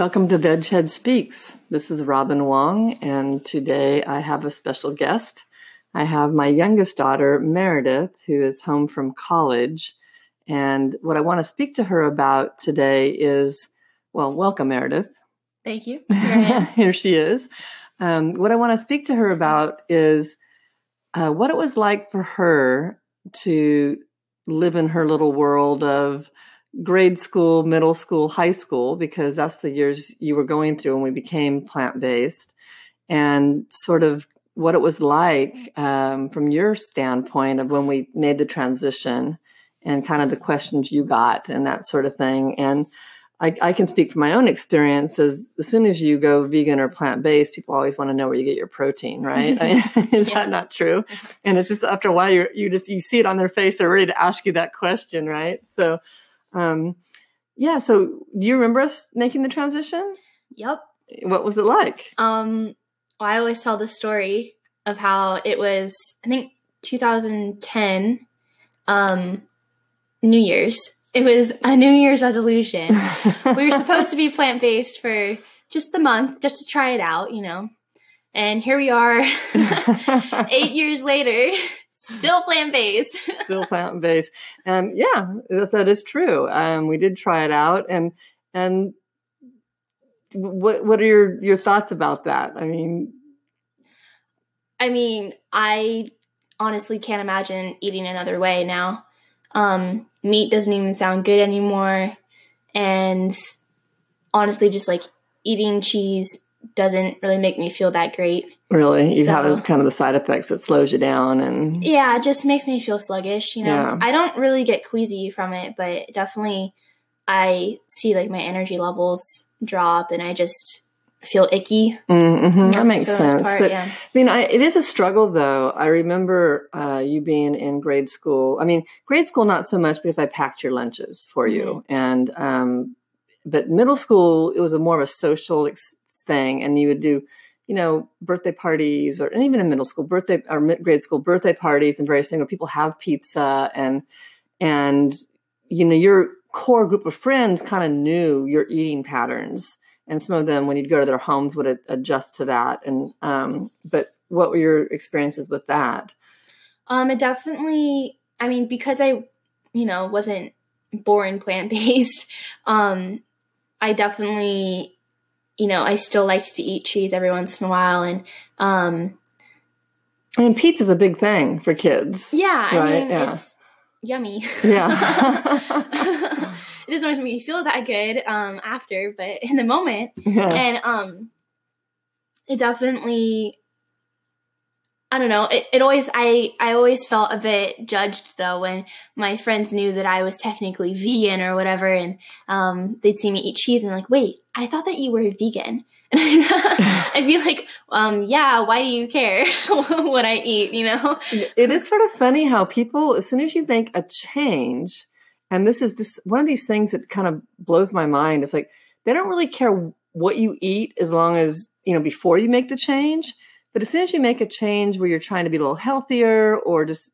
Welcome to Veghead Speaks. This is Robin Wong, and today I have a special guest. I have my youngest daughter, Meredith, who is home from college. And what I want to speak to her about today is well, welcome, Meredith. Thank you. Here, Here she is. Um, what I want to speak to her about is uh, what it was like for her to live in her little world of grade school, middle school, high school, because that's the years you were going through when we became plant based, and sort of what it was like um, from your standpoint of when we made the transition and kind of the questions you got and that sort of thing. And I, I can speak from my own experience as, as soon as you go vegan or plant based, people always want to know where you get your protein, right? I mean, is yeah. that not true? And it's just after a while, you you just you see it on their face, they're ready to ask you that question, right? So um, yeah. So do you remember us making the transition? Yep. What was it like? Um, well, I always tell the story of how it was, I think 2010, um, New Year's. It was a New Year's resolution. we were supposed to be plant based for just the month, just to try it out, you know. And here we are, eight years later, still plant based. still plant based, and yeah, that is true. Um, we did try it out, and and what what are your your thoughts about that? I mean, I mean, I honestly can't imagine eating another way now. Um, meat doesn't even sound good anymore, and honestly, just like eating cheese doesn't really make me feel that great. Really, you so, have as kind of the side effects that slows you down, and yeah, it just makes me feel sluggish. You know, yeah. I don't really get queasy from it, but definitely I see like my energy levels drop, and I just feel icky. Mm-hmm. That makes sense. Part, but yeah. I mean, I, it is a struggle, though. I remember uh, you being in grade school. I mean, grade school not so much because I packed your lunches for mm-hmm. you, and um, but middle school it was a more of a social ex- thing, and you would do you know, birthday parties or and even in middle school, birthday or mid grade school birthday parties and various things where people have pizza and and you know, your core group of friends kind of knew your eating patterns. And some of them, when you'd go to their homes, would adjust to that. And um, but what were your experiences with that? Um, it definitely. I mean, because I, you know, wasn't born plant based. Um, I definitely you know, I still liked to eat cheese every once in a while. And, um, I mean, pizza's a big thing for kids. Yeah. Right? I mean, yeah. it's yummy. Yeah. it doesn't always make me feel that good, um, after, but in the moment. Yeah. And, um, it definitely I don't know. It, it always I I always felt a bit judged though when my friends knew that I was technically vegan or whatever, and um, they'd see me eat cheese and like, wait, I thought that you were vegan. And I'd be like, um, yeah, why do you care what I eat? You know, it is sort of funny how people, as soon as you make a change, and this is just one of these things that kind of blows my mind. It's like they don't really care what you eat as long as you know before you make the change but as soon as you make a change where you're trying to be a little healthier or just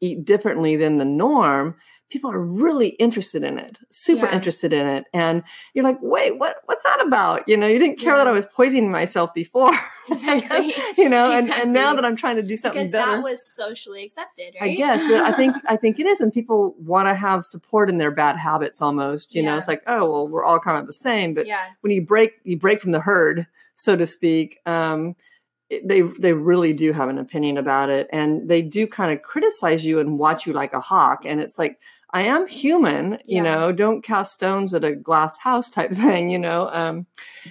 eat differently than the norm, people are really interested in it, super yeah. interested in it. And you're like, wait, what, what's that about? You know, you didn't care yeah. that I was poisoning myself before. Exactly. you know, exactly. and, and now that I'm trying to do something because better. that was socially accepted, right? I guess. I think, I think it is. And people want to have support in their bad habits almost, you yeah. know, it's like, oh, well, we're all kind of the same. But when you break, you break from the herd, so to speak. Um, they they really do have an opinion about it and they do kind of criticize you and watch you like a hawk and it's like i am human you yeah. know don't cast stones at a glass house type thing you know um,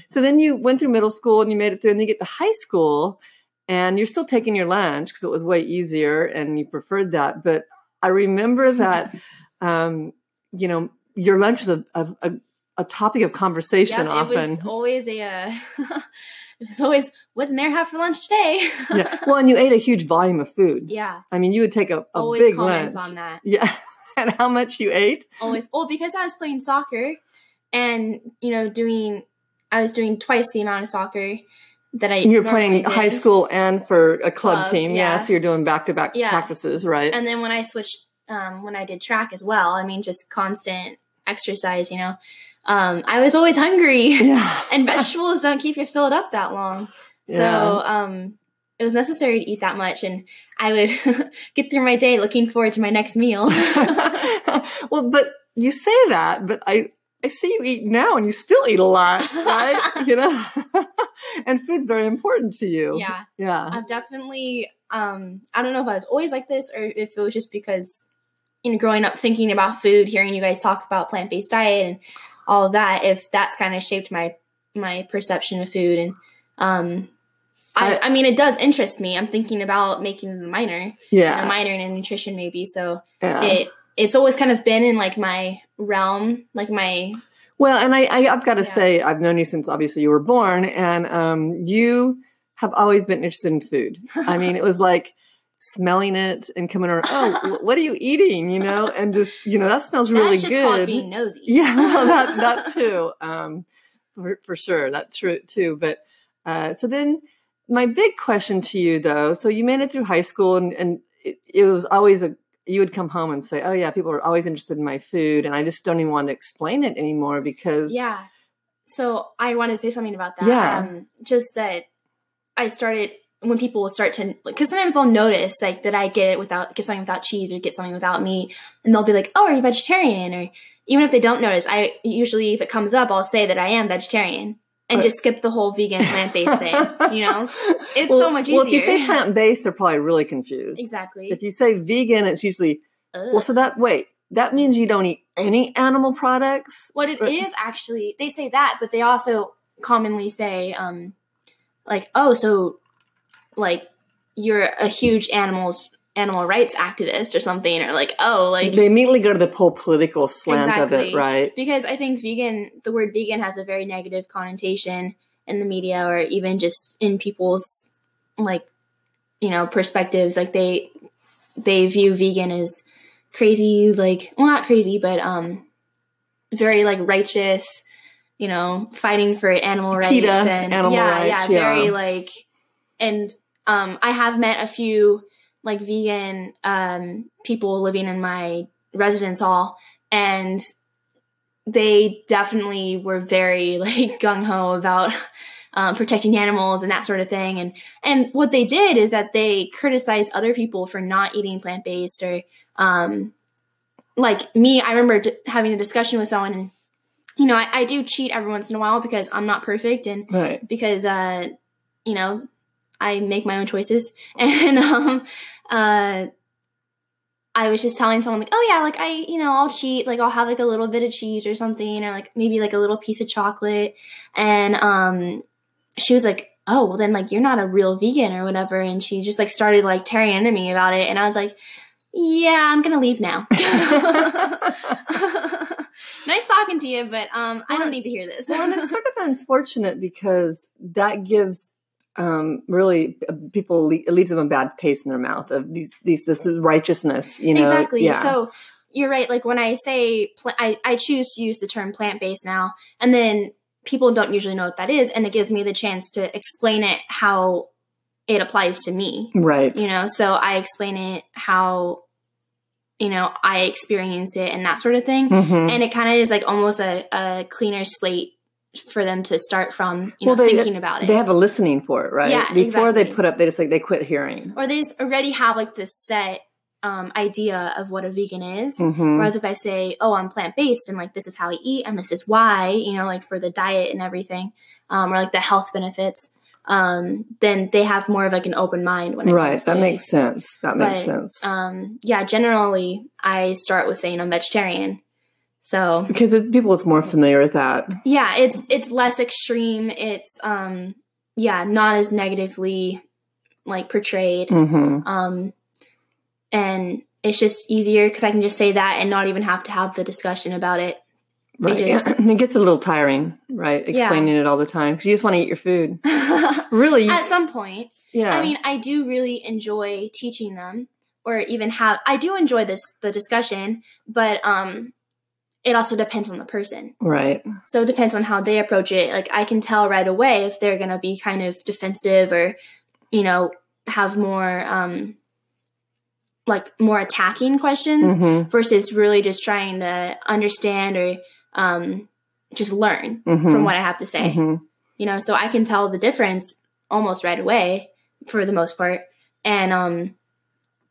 so then you went through middle school and you made it through and then you get to high school and you're still taking your lunch because it was way easier and you preferred that but i remember that um, you know your lunch was a, a, a topic of conversation yep, often. It was always a uh, it's always what's Mayor have for lunch today? yeah. Well, and you ate a huge volume of food. Yeah. I mean, you would take a, a always big comments lunch. on that. Yeah. and how much you ate? Always. Well, because I was playing soccer, and you know, doing I was doing twice the amount of soccer that I. You're playing did. high school and for a club, club team. Yeah. yeah. So you're doing back to back practices, right? And then when I switched, um, when I did track as well, I mean, just constant exercise. You know. Um, I was always hungry. Yeah. and vegetables don't keep you filled up that long. So yeah. um, it was necessary to eat that much. And I would get through my day looking forward to my next meal. well, but you say that, but I, I see you eat now and you still eat a lot, right? you know, and food's very important to you. Yeah. Yeah. I've definitely, um, I don't know if I was always like this or if it was just because, you know, growing up thinking about food, hearing you guys talk about plant based diet and all that, if that's kind of shaped my, my perception of food. And, um, I, I mean, it does interest me. I'm thinking about making a minor, yeah, a minor in nutrition maybe. So yeah. it it's always kind of been in like my realm, like my. Well, and I, I have got to yeah. say, I've known you since obviously you were born, and um, you have always been interested in food. I mean, it was like smelling it and coming around. Oh, what are you eating? You know, and just you know that smells really That's just good. Being nosy. Yeah, that that too, um, for, for sure. That's true too. But uh, so then my big question to you though, so you made it through high school and, and it, it was always a you would come home and say, "Oh yeah, people are always interested in my food," and I just don't even want to explain it anymore because yeah. So I want to say something about that. Yeah, um, just that I started when people will start to because sometimes they'll notice like that I get it without get something without cheese or get something without meat, and they'll be like, "Oh, are you vegetarian?" Or even if they don't notice, I usually if it comes up, I'll say that I am vegetarian and just skip the whole vegan plant based thing. You know, it's well, so much easier. Well, if you say plant based, they're probably really confused. Exactly. If you say vegan, it's usually Ugh. well. So that wait, that means you don't eat any animal products. What it is actually, they say that, but they also commonly say, um, like, oh, so like you're a huge animals animal rights activist or something or like oh like they immediately go to the whole political slant exactly. of it right? Because i think vegan the word vegan has a very negative connotation in the media or even just in people's like you know perspectives. Like they they view vegan as crazy like well not crazy but um very like righteous you know fighting for animal rights PETA, and animal yeah, rights, yeah yeah. very like and um i have met a few like vegan um, people living in my residence hall, and they definitely were very like gung ho about um, protecting animals and that sort of thing. And and what they did is that they criticized other people for not eating plant based or um, like me. I remember d- having a discussion with someone and. You know, I, I do cheat every once in a while because I'm not perfect and right. because uh, you know, I make my own choices. And um, uh, I was just telling someone like, oh yeah, like I, you know, I'll cheat, like I'll have like a little bit of cheese or something, or like maybe like a little piece of chocolate. And um, she was like, oh, well then like you're not a real vegan or whatever. And she just like started like tearing into me about it. And I was like, yeah, I'm gonna leave now. nice talking to you, but um, I don't need to hear this. well, and it's sort of unfortunate because that gives um, really uh, people it leaves them a bad taste in their mouth of these these this righteousness you know? Exactly. Yeah. so you're right. Like when i say pl- I, I choose to use the term plant-based now and then people don't usually know what that is and it gives me the chance to explain it how it applies to me. Right. You know so i explain it how you know i experience it and that sort of thing. Mm-hmm. and it kind of is like almost a, a cleaner slate for them to start from you well, know they, thinking about it. they have a listening for it right? Yeah before exactly. they put up they just like they quit hearing. Or they just already have like this set um, idea of what a vegan is. Mm-hmm. whereas if i say oh i'm plant-based and like this is how i eat and this is why you know like for the diet and everything um, or like the health benefits um, then they have more of like an open mind when it right that makes sense. That makes but, sense. um, yeah generally i start with saying i'm vegetarian so because it's, people it's more familiar with that. Yeah, it's it's less extreme. It's um yeah, not as negatively like portrayed. Mm-hmm. Um and it's just easier because I can just say that and not even have to have the discussion about it. Right. Just, it gets a little tiring, right? Explaining yeah. it all the time because you just want to eat your food. really? At some point. Yeah. I mean, I do really enjoy teaching them or even have I do enjoy this the discussion, but um it also depends on the person. Right. So it depends on how they approach it. Like I can tell right away if they're going to be kind of defensive or you know, have more um like more attacking questions mm-hmm. versus really just trying to understand or um just learn mm-hmm. from what I have to say. Mm-hmm. You know, so I can tell the difference almost right away for the most part. And um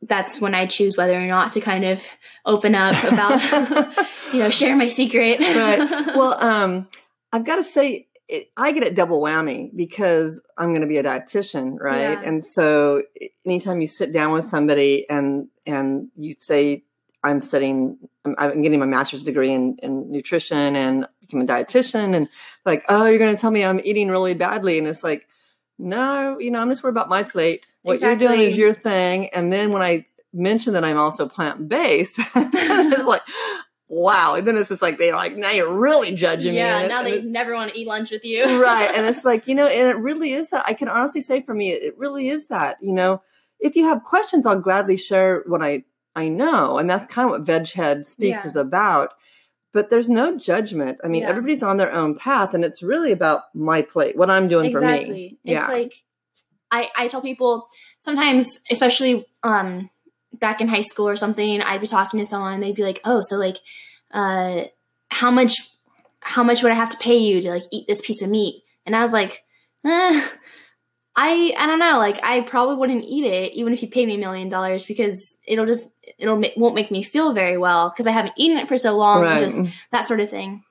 that's when I choose whether or not to kind of open up about you know, share my secret. right. Well, um I've got to say it, I get a double whammy because I'm going to be a dietitian, right? Yeah. And so anytime you sit down with somebody and and you say I'm studying, I'm, I'm getting my master's degree in, in nutrition and become a dietitian, and like, oh, you're going to tell me I'm eating really badly, and it's like, no, you know, I'm just worried about my plate. What exactly. you're doing is your thing, and then when I mention that I'm also plant based, it's like, wow. And then it's just like, they're like, now you're really judging yeah, me. Yeah, now they never want to eat lunch with you. right. And it's like, you know, and it really is that. I can honestly say for me, it really is that, you know, if you have questions, I'll gladly share what I, I know. And that's kind of what Veg Head Speaks yeah. is about. But there's no judgment. I mean, yeah. everybody's on their own path, and it's really about my plate, what I'm doing exactly. for me. Exactly. It's like I, I tell people sometimes, especially um, back in high school or something, I'd be talking to someone and they'd be like, "Oh, so like, uh, how much, how much would I have to pay you to like eat this piece of meat?" And I was like, eh, I I don't know. Like, I probably wouldn't eat it even if you paid me a million dollars because it'll just it'll won't make me feel very well because I haven't eaten it for so long, right. just that sort of thing.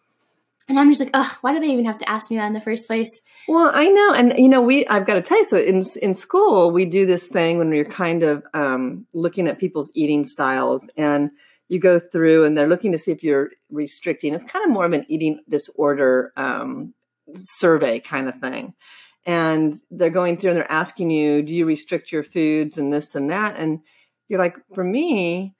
And I'm just like, oh, why do they even have to ask me that in the first place? Well, I know, and you know, we I've got to tell you. So in in school, we do this thing when we're kind of um, looking at people's eating styles, and you go through, and they're looking to see if you're restricting. It's kind of more of an eating disorder um, survey kind of thing, and they're going through and they're asking you, do you restrict your foods and this and that, and you're like, for me,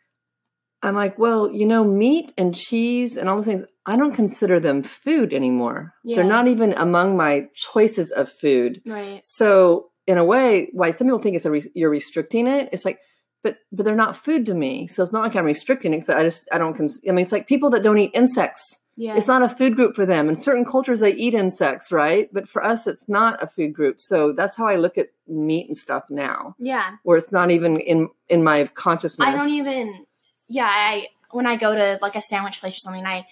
I'm like, well, you know, meat and cheese and all the things I don't consider them food anymore. Yeah. They're not even among my choices of food. Right. So in a way, why some people think it's a re- you're restricting it. It's like, but but they're not food to me. So it's not like I'm restricting it. I just I don't. Cons- I mean, it's like people that don't eat insects. Yeah. It's not a food group for them. In certain cultures, they eat insects, right? But for us, it's not a food group. So that's how I look at meat and stuff now. Yeah. Where it's not even in in my consciousness. I don't even. Yeah, I when I go to like a sandwich place or something, I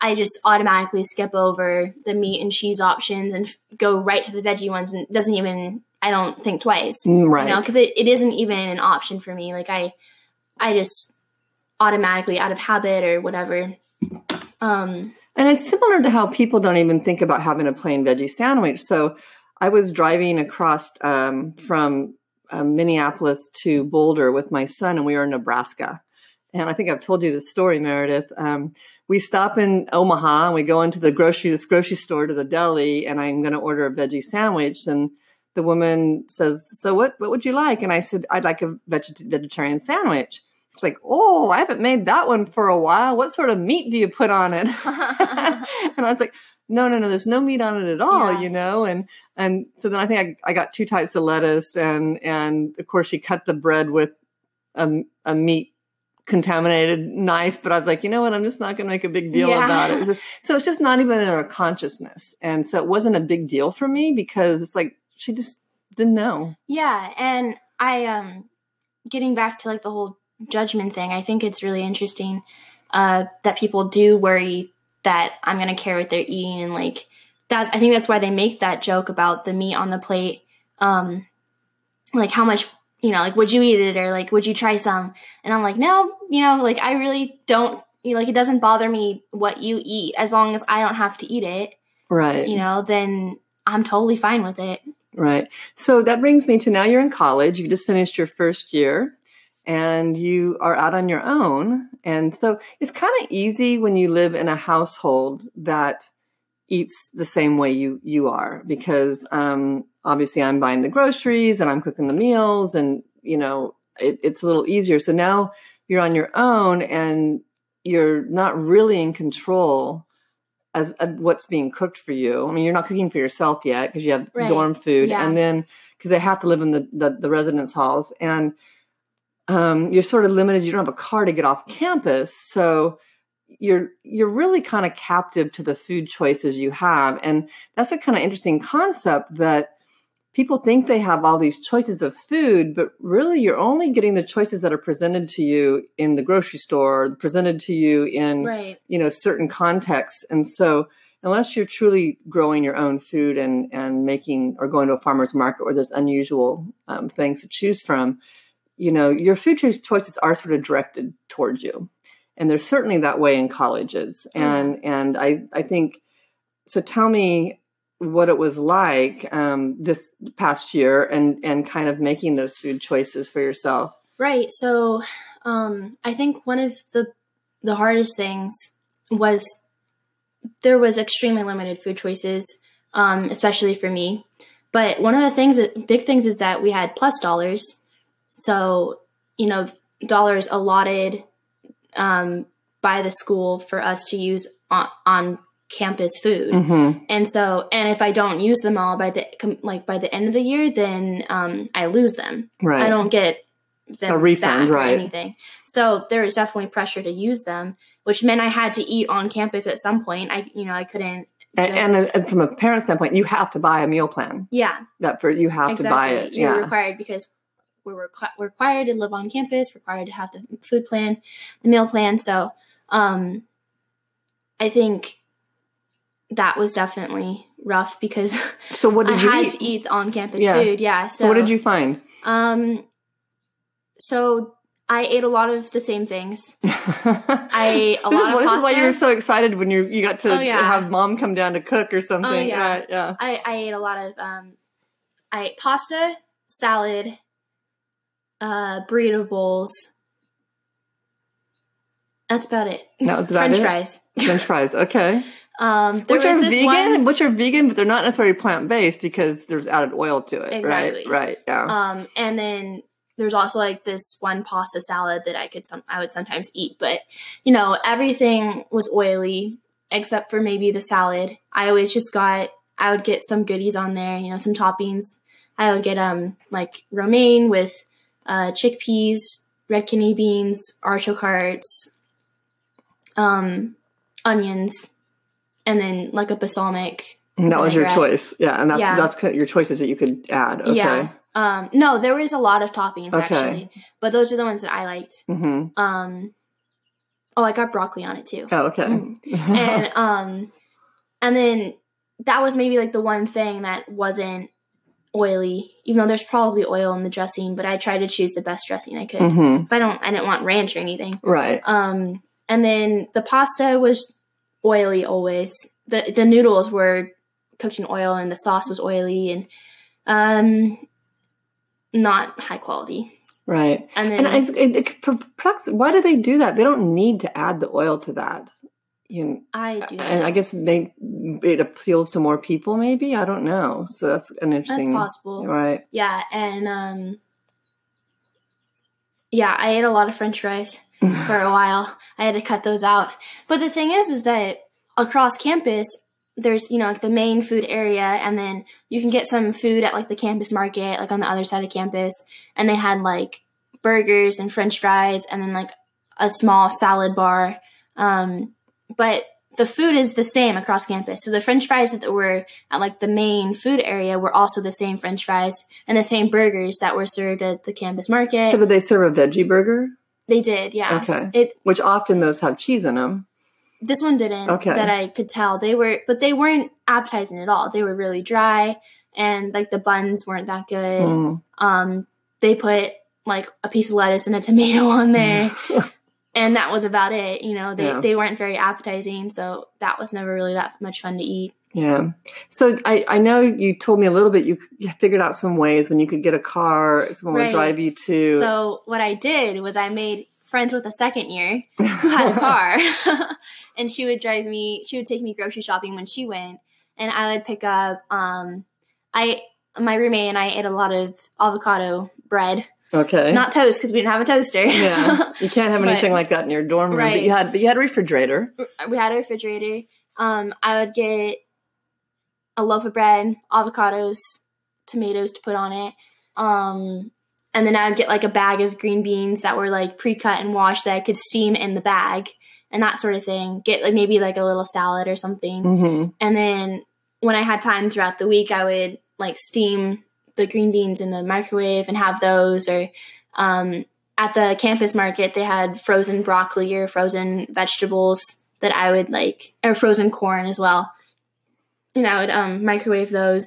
I just automatically skip over the meat and cheese options and f- go right to the veggie ones and doesn't even I don't think twice. Mm, right. You know, because it, it isn't even an option for me. Like I I just automatically out of habit or whatever. Um and it's similar to how people don't even think about having a plain veggie sandwich. So I was driving across um, from uh, Minneapolis to Boulder with my son, and we were in Nebraska. And I think I've told you this story, Meredith. Um, we stop in Omaha and we go into the grocery this grocery store to the deli and I'm going to order a veggie sandwich and the woman says, "So what what would you like?" And I said, "I'd like a vegetarian sandwich." She's like, "Oh, I haven't made that one for a while. What sort of meat do you put on it?" and I was like, "No, no, no. There's no meat on it at all, yeah. you know." And and so then I think I, I got two types of lettuce and and of course she cut the bread with a, a meat contaminated knife, but I was like, you know what? I'm just not going to make a big deal yeah. about it. So it's just not even in our consciousness. And so it wasn't a big deal for me because it's like she just didn't know. Yeah. And I, um, getting back to like the whole judgment thing, I think it's really interesting uh, that people do worry that I'm going to care what they're eating. And like, that's, I think that's why they make that joke about the meat on the plate. Um, like how much you know, like, would you eat it or like, would you try some? And I'm like, no, you know, like, I really don't, you know, like, it doesn't bother me what you eat as long as I don't have to eat it. Right. You know, then I'm totally fine with it. Right. So that brings me to now you're in college. You just finished your first year and you are out on your own. And so it's kind of easy when you live in a household that eats the same way you you are because um, obviously I'm buying the groceries and I'm cooking the meals and you know it, it's a little easier. So now you're on your own and you're not really in control as what's being cooked for you. I mean, you're not cooking for yourself yet because you have right. dorm food, yeah. and then because they have to live in the, the, the residence halls, and um, you're sort of limited. You don't have a car to get off campus, so you're you're really kind of captive to the food choices you have, and that's a kind of interesting concept that people think they have all these choices of food, but really you're only getting the choices that are presented to you in the grocery store, presented to you in right. you know certain contexts. And so unless you're truly growing your own food and and making or going to a farmer's market where there's unusual um, things to choose from, you know, your food choices are sort of directed towards you. And there's certainly that way in colleges. Mm-hmm. And and I I think so tell me what it was like um, this past year and and kind of making those food choices for yourself. Right. So um, I think one of the the hardest things was there was extremely limited food choices, um, especially for me. But one of the things, that, big things, is that we had plus dollars. So you know, dollars allotted um, by the school for us to use on, on campus food. Mm-hmm. And so, and if I don't use them all by the like by the end of the year, then um, I lose them. Right. I don't get them a refund, right? anything. So there was definitely pressure to use them, which meant I had to eat on campus at some point. I, you know, I couldn't. Just... And, and, from a parent standpoint, you have to buy a meal plan. Yeah. That for you have exactly. to buy it. You're yeah. required because we're requ- required to live on campus, required to have the food plan, the meal plan. So, um, I think that was definitely rough because so what did I you had eat? to eat on campus yeah. food. Yeah. So, so, what did you find? Um, so I ate a lot of the same things. I ate a lot is, of This is why you were so excited when you you got to oh, yeah. have mom come down to cook or something. Oh, yeah. Right, yeah. I, I ate a lot of um, I ate pasta, salad, uh, burrito bowls. That's about it. That was about French it? fries. French fries. Okay. Um, which are vegan, one, which are vegan, but they're not necessarily plant based because there's added oil to it. Exactly. Right. Right. Yeah. Um, and then there's also like this one pasta salad that I could some I would sometimes eat, but you know everything was oily except for maybe the salad. I always just got I would get some goodies on there, you know, some toppings. I would get um like romaine with uh, chickpeas, red kidney beans, artichokes, um, onions, and then like a balsamic. And that was your choice, yeah, and that's yeah. that's your choices that you could add. Okay. Yeah. Um, no, there was a lot of toppings okay. actually, but those are the ones that I liked. Mm-hmm. Um, oh, I got broccoli on it too. Oh, okay. Mm. and um, and then that was maybe like the one thing that wasn't oily, even though there's probably oil in the dressing. But I tried to choose the best dressing I could, mm-hmm. so I don't, I didn't want ranch or anything. Right. Um, and then the pasta was oily always. the The noodles were cooked in oil, and the sauce was oily, and um, not high quality. Right. And then and it, it perplexes. Why do they do that? They don't need to add the oil to that. You know, I do. And I guess they, it appeals to more people, maybe. I don't know. So that's an interesting. That's possible. Right. Yeah. And, um, yeah, I ate a lot of french fries for a while. I had to cut those out. But the thing is, is that across campus, there's you know like the main food area and then you can get some food at like the campus market like on the other side of campus. And they had like burgers and french fries and then like a small salad bar. Um, but the food is the same across campus. So the french fries that were at like the main food area were also the same french fries and the same burgers that were served at the campus market. So did they serve a veggie burger they did yeah okay it which often those have cheese in them this one didn't. Okay. That I could tell. They were, but they weren't appetizing at all. They were really dry, and like the buns weren't that good. Mm. Um, they put like a piece of lettuce and a tomato on there, and that was about it. You know, they yeah. they weren't very appetizing, so that was never really that much fun to eat. Yeah. So I, I know you told me a little bit. You, you figured out some ways when you could get a car, someone right. would drive you to. So what I did was I made friends with a second year who had a car and she would drive me she would take me grocery shopping when she went and i would pick up um i my roommate and i ate a lot of avocado bread okay not toast because we didn't have a toaster yeah you can't have anything but, like that in your dorm room right. but you had but you had a refrigerator we had a refrigerator um i would get a loaf of bread avocados tomatoes to put on it um and then I would get like a bag of green beans that were like pre-cut and washed that I could steam in the bag and that sort of thing. Get like maybe like a little salad or something. Mm-hmm. And then when I had time throughout the week, I would like steam the green beans in the microwave and have those. Or um, at the campus market, they had frozen broccoli or frozen vegetables that I would like, or frozen corn as well and I would um, microwave those.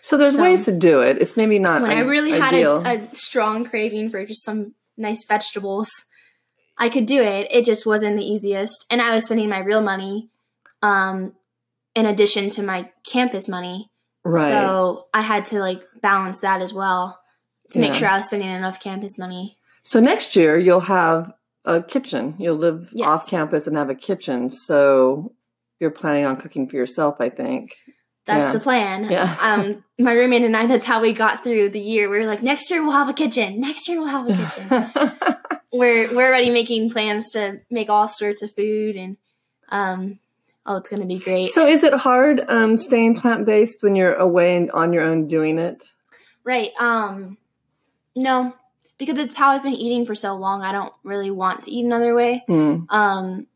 So there's so, ways to do it. It's maybe not. When I really ideal. had a, a strong craving for just some nice vegetables, I could do it. It just wasn't the easiest, and I was spending my real money, um, in addition to my campus money. Right. So I had to like balance that as well to yeah. make sure I was spending enough campus money. So next year you'll have a kitchen. You'll live yes. off campus and have a kitchen. So you're planning on cooking for yourself, I think. That's yeah. the plan. Yeah. um, my roommate and I, that's how we got through the year. We were like, next year we'll have a kitchen. Next year we'll have a kitchen. we're we're already making plans to make all sorts of food and um, oh, it's gonna be great. So is it hard um, staying plant based when you're away and on your own doing it? Right. Um, no, because it's how I've been eating for so long. I don't really want to eat another way. Mm. Um,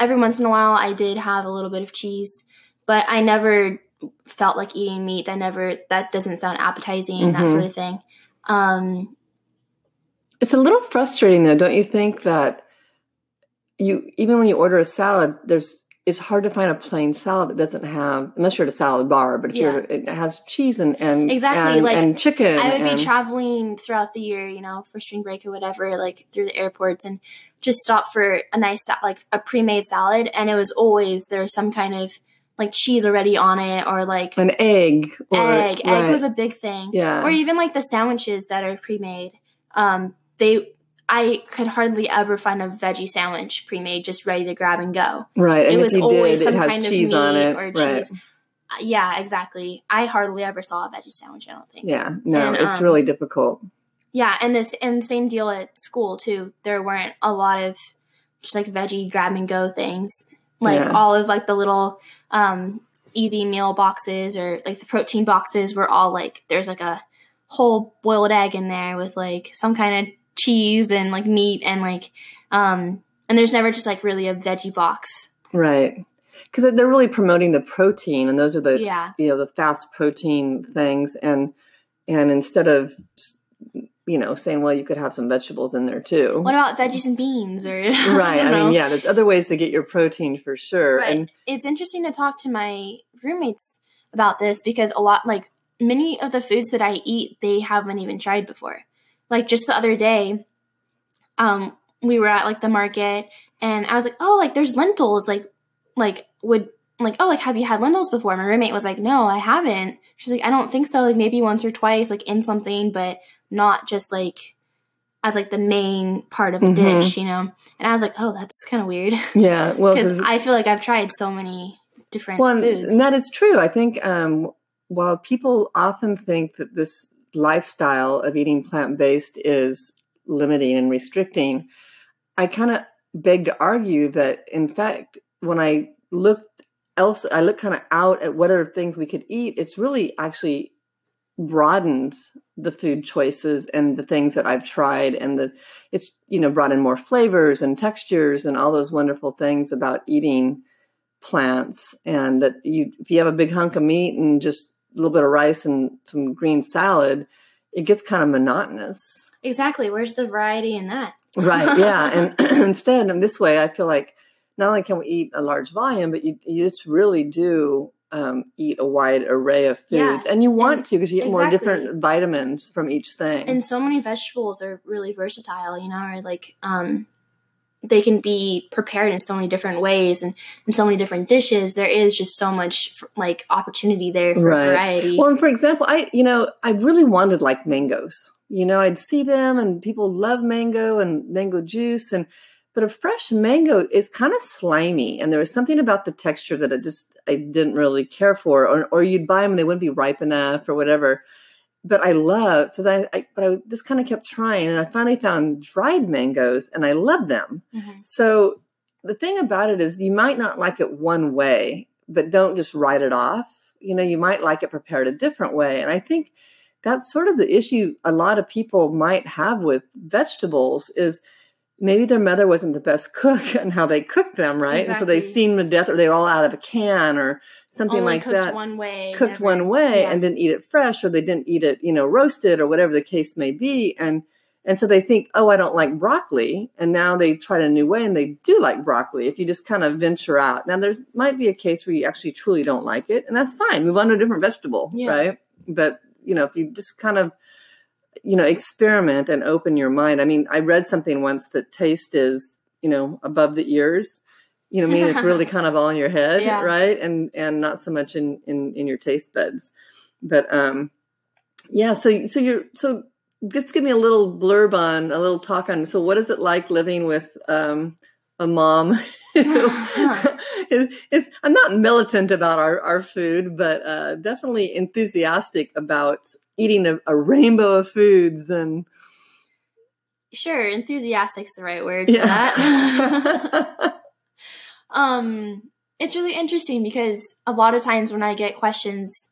every once in a while, I did have a little bit of cheese, but I never felt like eating meat. I never that doesn't sound appetizing, mm-hmm. that sort of thing. Um, it's a little frustrating, though, don't you think that you even when you order a salad, there's it's hard to find a plain salad that doesn't have unless you're at a salad bar but if yeah. you're it has cheese and and exactly and, like and chicken i would and, be traveling throughout the year you know for spring break or whatever like through the airports and just stop for a nice like a pre-made salad and it was always there was some kind of like cheese already on it or like an egg or, egg right. egg was a big thing yeah or even like the sandwiches that are pre-made um they I could hardly ever find a veggie sandwich pre-made, just ready to grab and go. Right, and it was always did, some kind of meat or right. cheese. Uh, yeah, exactly. I hardly ever saw a veggie sandwich. I don't think. Yeah, no, and, it's um, really difficult. Yeah, and this and same deal at school too. There weren't a lot of just like veggie grab and go things. Like yeah. all of like the little um, easy meal boxes or like the protein boxes were all like there's like a whole boiled egg in there with like some kind of cheese and like meat and like um and there's never just like really a veggie box. Right. Because they're really promoting the protein and those are the yeah. you know the fast protein things and and instead of you know saying well you could have some vegetables in there too. What about veggies and beans or right I, I mean yeah there's other ways to get your protein for sure right. and it's interesting to talk to my roommates about this because a lot like many of the foods that i eat they haven't even tried before like just the other day, um, we were at like the market and I was like, oh, like there's lentils. Like, like would like, oh, like have you had lentils before? My roommate was like, no, I haven't. She's like, I don't think so. Like maybe once or twice, like in something, but not just like as like the main part of a mm-hmm. dish, you know. And I was like, oh, that's kind of weird. Yeah, well, because I feel like I've tried so many different well, foods. And that is true. I think um, while people often think that this lifestyle of eating plant based is limiting and restricting, I kind of beg to argue that, in fact, when I look else, I look kind of out at what other things we could eat. It's really actually broadened the food choices and the things that I've tried, and the it's you know brought in more flavors and textures and all those wonderful things about eating plants. And that you, if you have a big hunk of meat and just a little bit of rice and some green salad, it gets kind of monotonous. Exactly. Where's the variety in that? right. Yeah. And instead, in this way, I feel like not only can we eat a large volume, but you, you just really do um, eat a wide array of foods. Yeah. And you want and to because you get exactly. more different vitamins from each thing. And so many vegetables are really versatile, you know, or like, um, they can be prepared in so many different ways and in so many different dishes. There is just so much like opportunity there for right. variety. Well and for example i you know i really wanted like mangoes. You know i'd see them and people love mango and mango juice and but a fresh mango is kind of slimy and there was something about the texture that i just i didn't really care for or, or you'd buy them and they wouldn't be ripe enough or whatever but I love so that I, but I just kind of kept trying, and I finally found dried mangoes, and I love them. Mm-hmm. So the thing about it is, you might not like it one way, but don't just write it off. You know, you might like it prepared a different way, and I think that's sort of the issue a lot of people might have with vegetables is maybe their mother wasn't the best cook and how they cooked them, right? Exactly. And so they steamed to death, or they were all out of a can, or something Only like cooked that. One way, cooked never, one way, yeah. and didn't eat it fresh, or they didn't eat it, you know, roasted, or whatever the case may be. And and so they think, oh, I don't like broccoli. And now they try a new way and they do like broccoli if you just kind of venture out. Now, there's might be a case where you actually truly don't like it, and that's fine. Move on to a different vegetable, yeah. right? But, you know, if you just kind of, you know, experiment and open your mind. I mean, I read something once that taste is, you know, above the ears. You know, I mean, it's really kind of all in your head, yeah. right? And and not so much in in in your taste buds. But um, yeah. So so you're so just give me a little blurb on a little talk on so what is it like living with um, a mom it's, i'm not militant about our, our food but uh, definitely enthusiastic about eating a, a, rainbow of foods and sure enthusiastic's the right word yeah. for that um it's really interesting because a lot of times when i get questions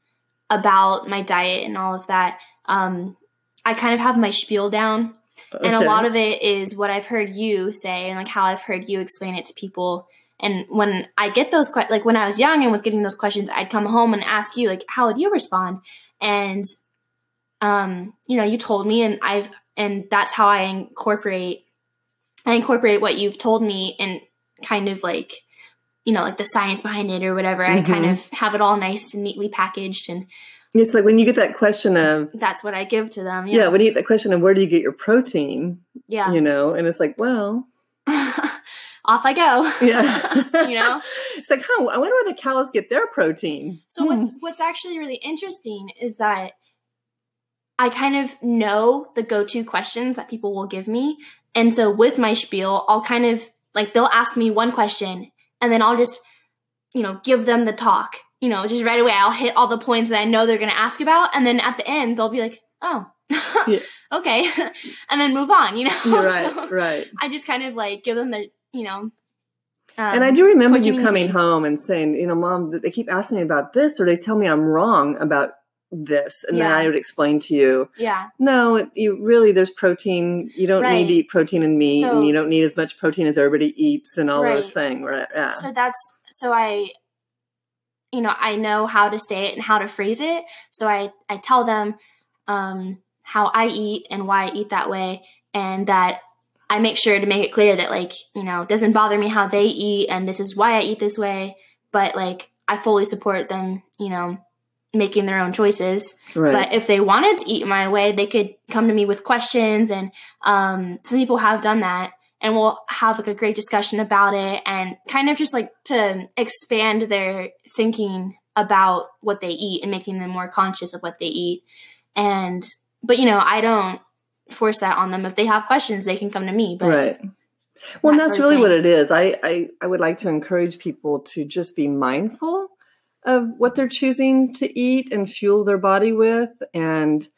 about my diet and all of that um, I kind of have my spiel down. Okay. And a lot of it is what I've heard you say and like how I've heard you explain it to people. And when I get those questions, like when I was young and was getting those questions, I'd come home and ask you, like, how would you respond? And, um, you know, you told me, and I've, and that's how I incorporate, I incorporate what you've told me and kind of like, you know, like the science behind it or whatever. Mm-hmm. I kind mm-hmm. of have it all nice and neatly packaged and it's like when you get that question of that's what I give to them. Yeah. yeah, when you get that question of where do you get your protein? Yeah. You know, and it's like, well, off I go. Yeah. you know? It's like, huh, I wonder where the cows get their protein. So hmm. what's what's actually really interesting is that I kind of know the go-to questions that people will give me. And so with my spiel, I'll kind of like they'll ask me one question and then I'll just, you know, give them the talk you know, just right away I'll hit all the points that I know they're going to ask about. And then at the end, they'll be like, oh, yeah. okay. and then move on, you know? You're right, so right. I just kind of like give them the, you know. Um, and I do remember you coming home and saying, you know, mom, they keep asking me about this or they tell me I'm wrong about this. And yeah. then I would explain to you, yeah, no, you really, there's protein. You don't right. need to eat protein and meat so, and you don't need as much protein as everybody eats and all right. those things. Right. Yeah. So that's, so I, you know, I know how to say it and how to phrase it. So I, I tell them um, how I eat and why I eat that way, and that I make sure to make it clear that, like, you know, it doesn't bother me how they eat and this is why I eat this way, but like, I fully support them, you know, making their own choices. Right. But if they wanted to eat my way, they could come to me with questions, and um, some people have done that and we'll have like a great discussion about it and kind of just like to expand their thinking about what they eat and making them more conscious of what they eat. And but you know i don't force that on them. If they have questions they can come to me but right. Well that that's really what it is. I, I i would like to encourage people to just be mindful of what they're choosing to eat and fuel their body with and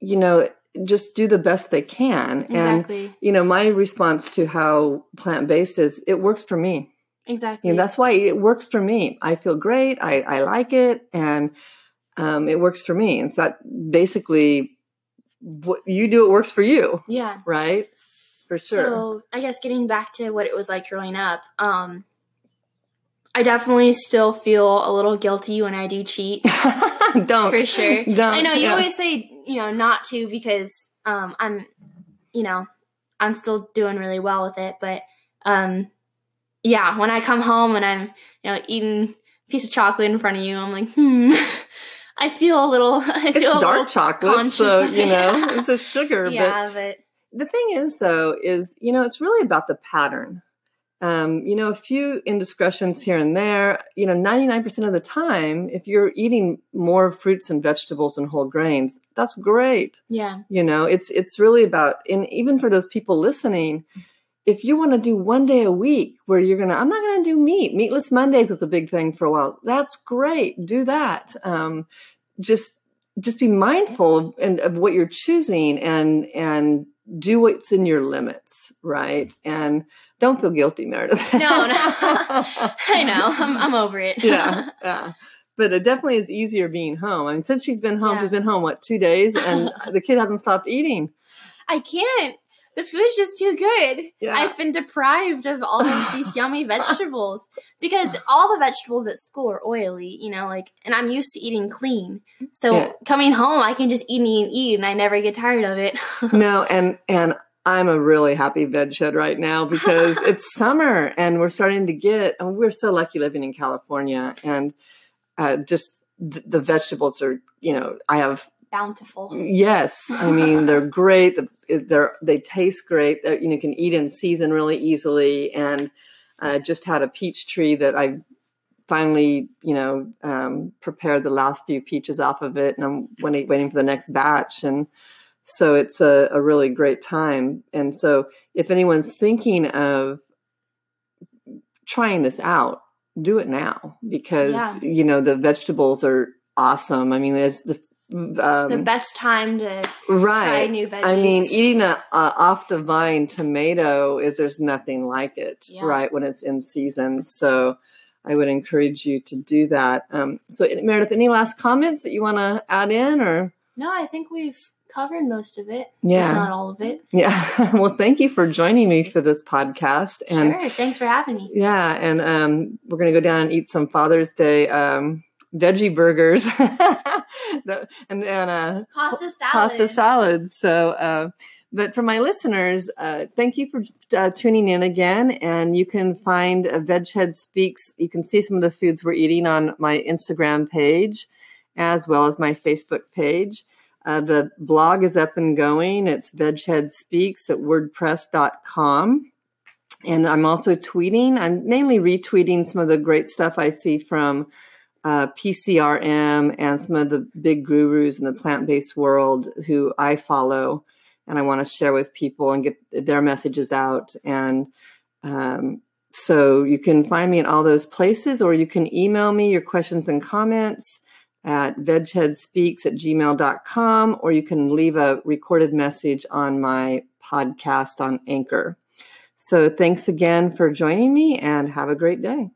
you know just do the best they can. Exactly. And, you know, my response to how plant based is it works for me. Exactly. And that's why it works for me. I feel great. I, I like it. And um, it works for me. So that basically what you do, it works for you. Yeah. Right. For sure. So I guess getting back to what it was like growing up, um, I definitely still feel a little guilty when I do cheat. Don't. For sure. Don't. I know you yeah. always say, you know, not to because um, I'm, you know, I'm still doing really well with it. But um, yeah, when I come home and I'm, you know, eating a piece of chocolate in front of you, I'm like, hmm. I feel a little. I it's feel dark chocolate, so you know, it's a sugar. yeah, but, but the thing is, though, is you know, it's really about the pattern um, you know, a few indiscretions here and there. You know, 99% of the time, if you're eating more fruits and vegetables and whole grains, that's great. Yeah. You know, it's it's really about and even for those people listening, if you want to do one day a week where you're gonna, I'm not gonna do meat. Meatless Mondays was a big thing for a while. That's great. Do that. Um, just just be mindful of, and, of what you're choosing and and do what's in your limits, right? And don't feel guilty, Meredith. no, no. I know. I'm, I'm over it. yeah, yeah. But it definitely is easier being home. I mean, since she's been home, yeah. she's been home, what, two days? And the kid hasn't stopped eating. I can't. The food's just too good. Yeah. I've been deprived of all of these yummy vegetables because all the vegetables at school are oily, you know, like, and I'm used to eating clean. So yeah. coming home, I can just eat and eat and eat, and I never get tired of it. no, and and I'm a really happy veghead right now because it's summer and we're starting to get, and we're so lucky living in California, and uh, just th- the vegetables are, you know, I have bountiful. Yes, I mean they're great. They're they taste great. They're, you know, you can eat in season really easily. And uh, just had a peach tree that I finally, you know, um, prepared the last few peaches off of it, and I'm waiting, waiting for the next batch. And so it's a, a really great time. And so if anyone's thinking of trying this out, do it now because yeah. you know the vegetables are awesome. I mean, as the um, the best time to right. try new veggies. I mean, eating a, off the vine tomato is there's nothing like it, yeah. right? When it's in season, so I would encourage you to do that. Um, so, Meredith, any last comments that you want to add in, or no? I think we've covered most of it. Yeah, not all of it. Yeah. well, thank you for joining me for this podcast. And sure. Thanks for having me. Yeah, and um, we're going to go down and eat some Father's Day. Veggie burgers and, and uh, pasta salad. Pasta salad. So, uh, but for my listeners, uh, thank you for uh, tuning in again. And you can find a Veghead Speaks. You can see some of the foods we're eating on my Instagram page as well as my Facebook page. Uh, the blog is up and going. It's Veghead Speaks at wordpress.com. And I'm also tweeting. I'm mainly retweeting some of the great stuff I see from uh, PCRM and some of the big gurus in the plant based world who I follow and I want to share with people and get their messages out. And um, so you can find me in all those places, or you can email me your questions and comments at vegheadspeaks at gmail.com, or you can leave a recorded message on my podcast on Anchor. So thanks again for joining me and have a great day.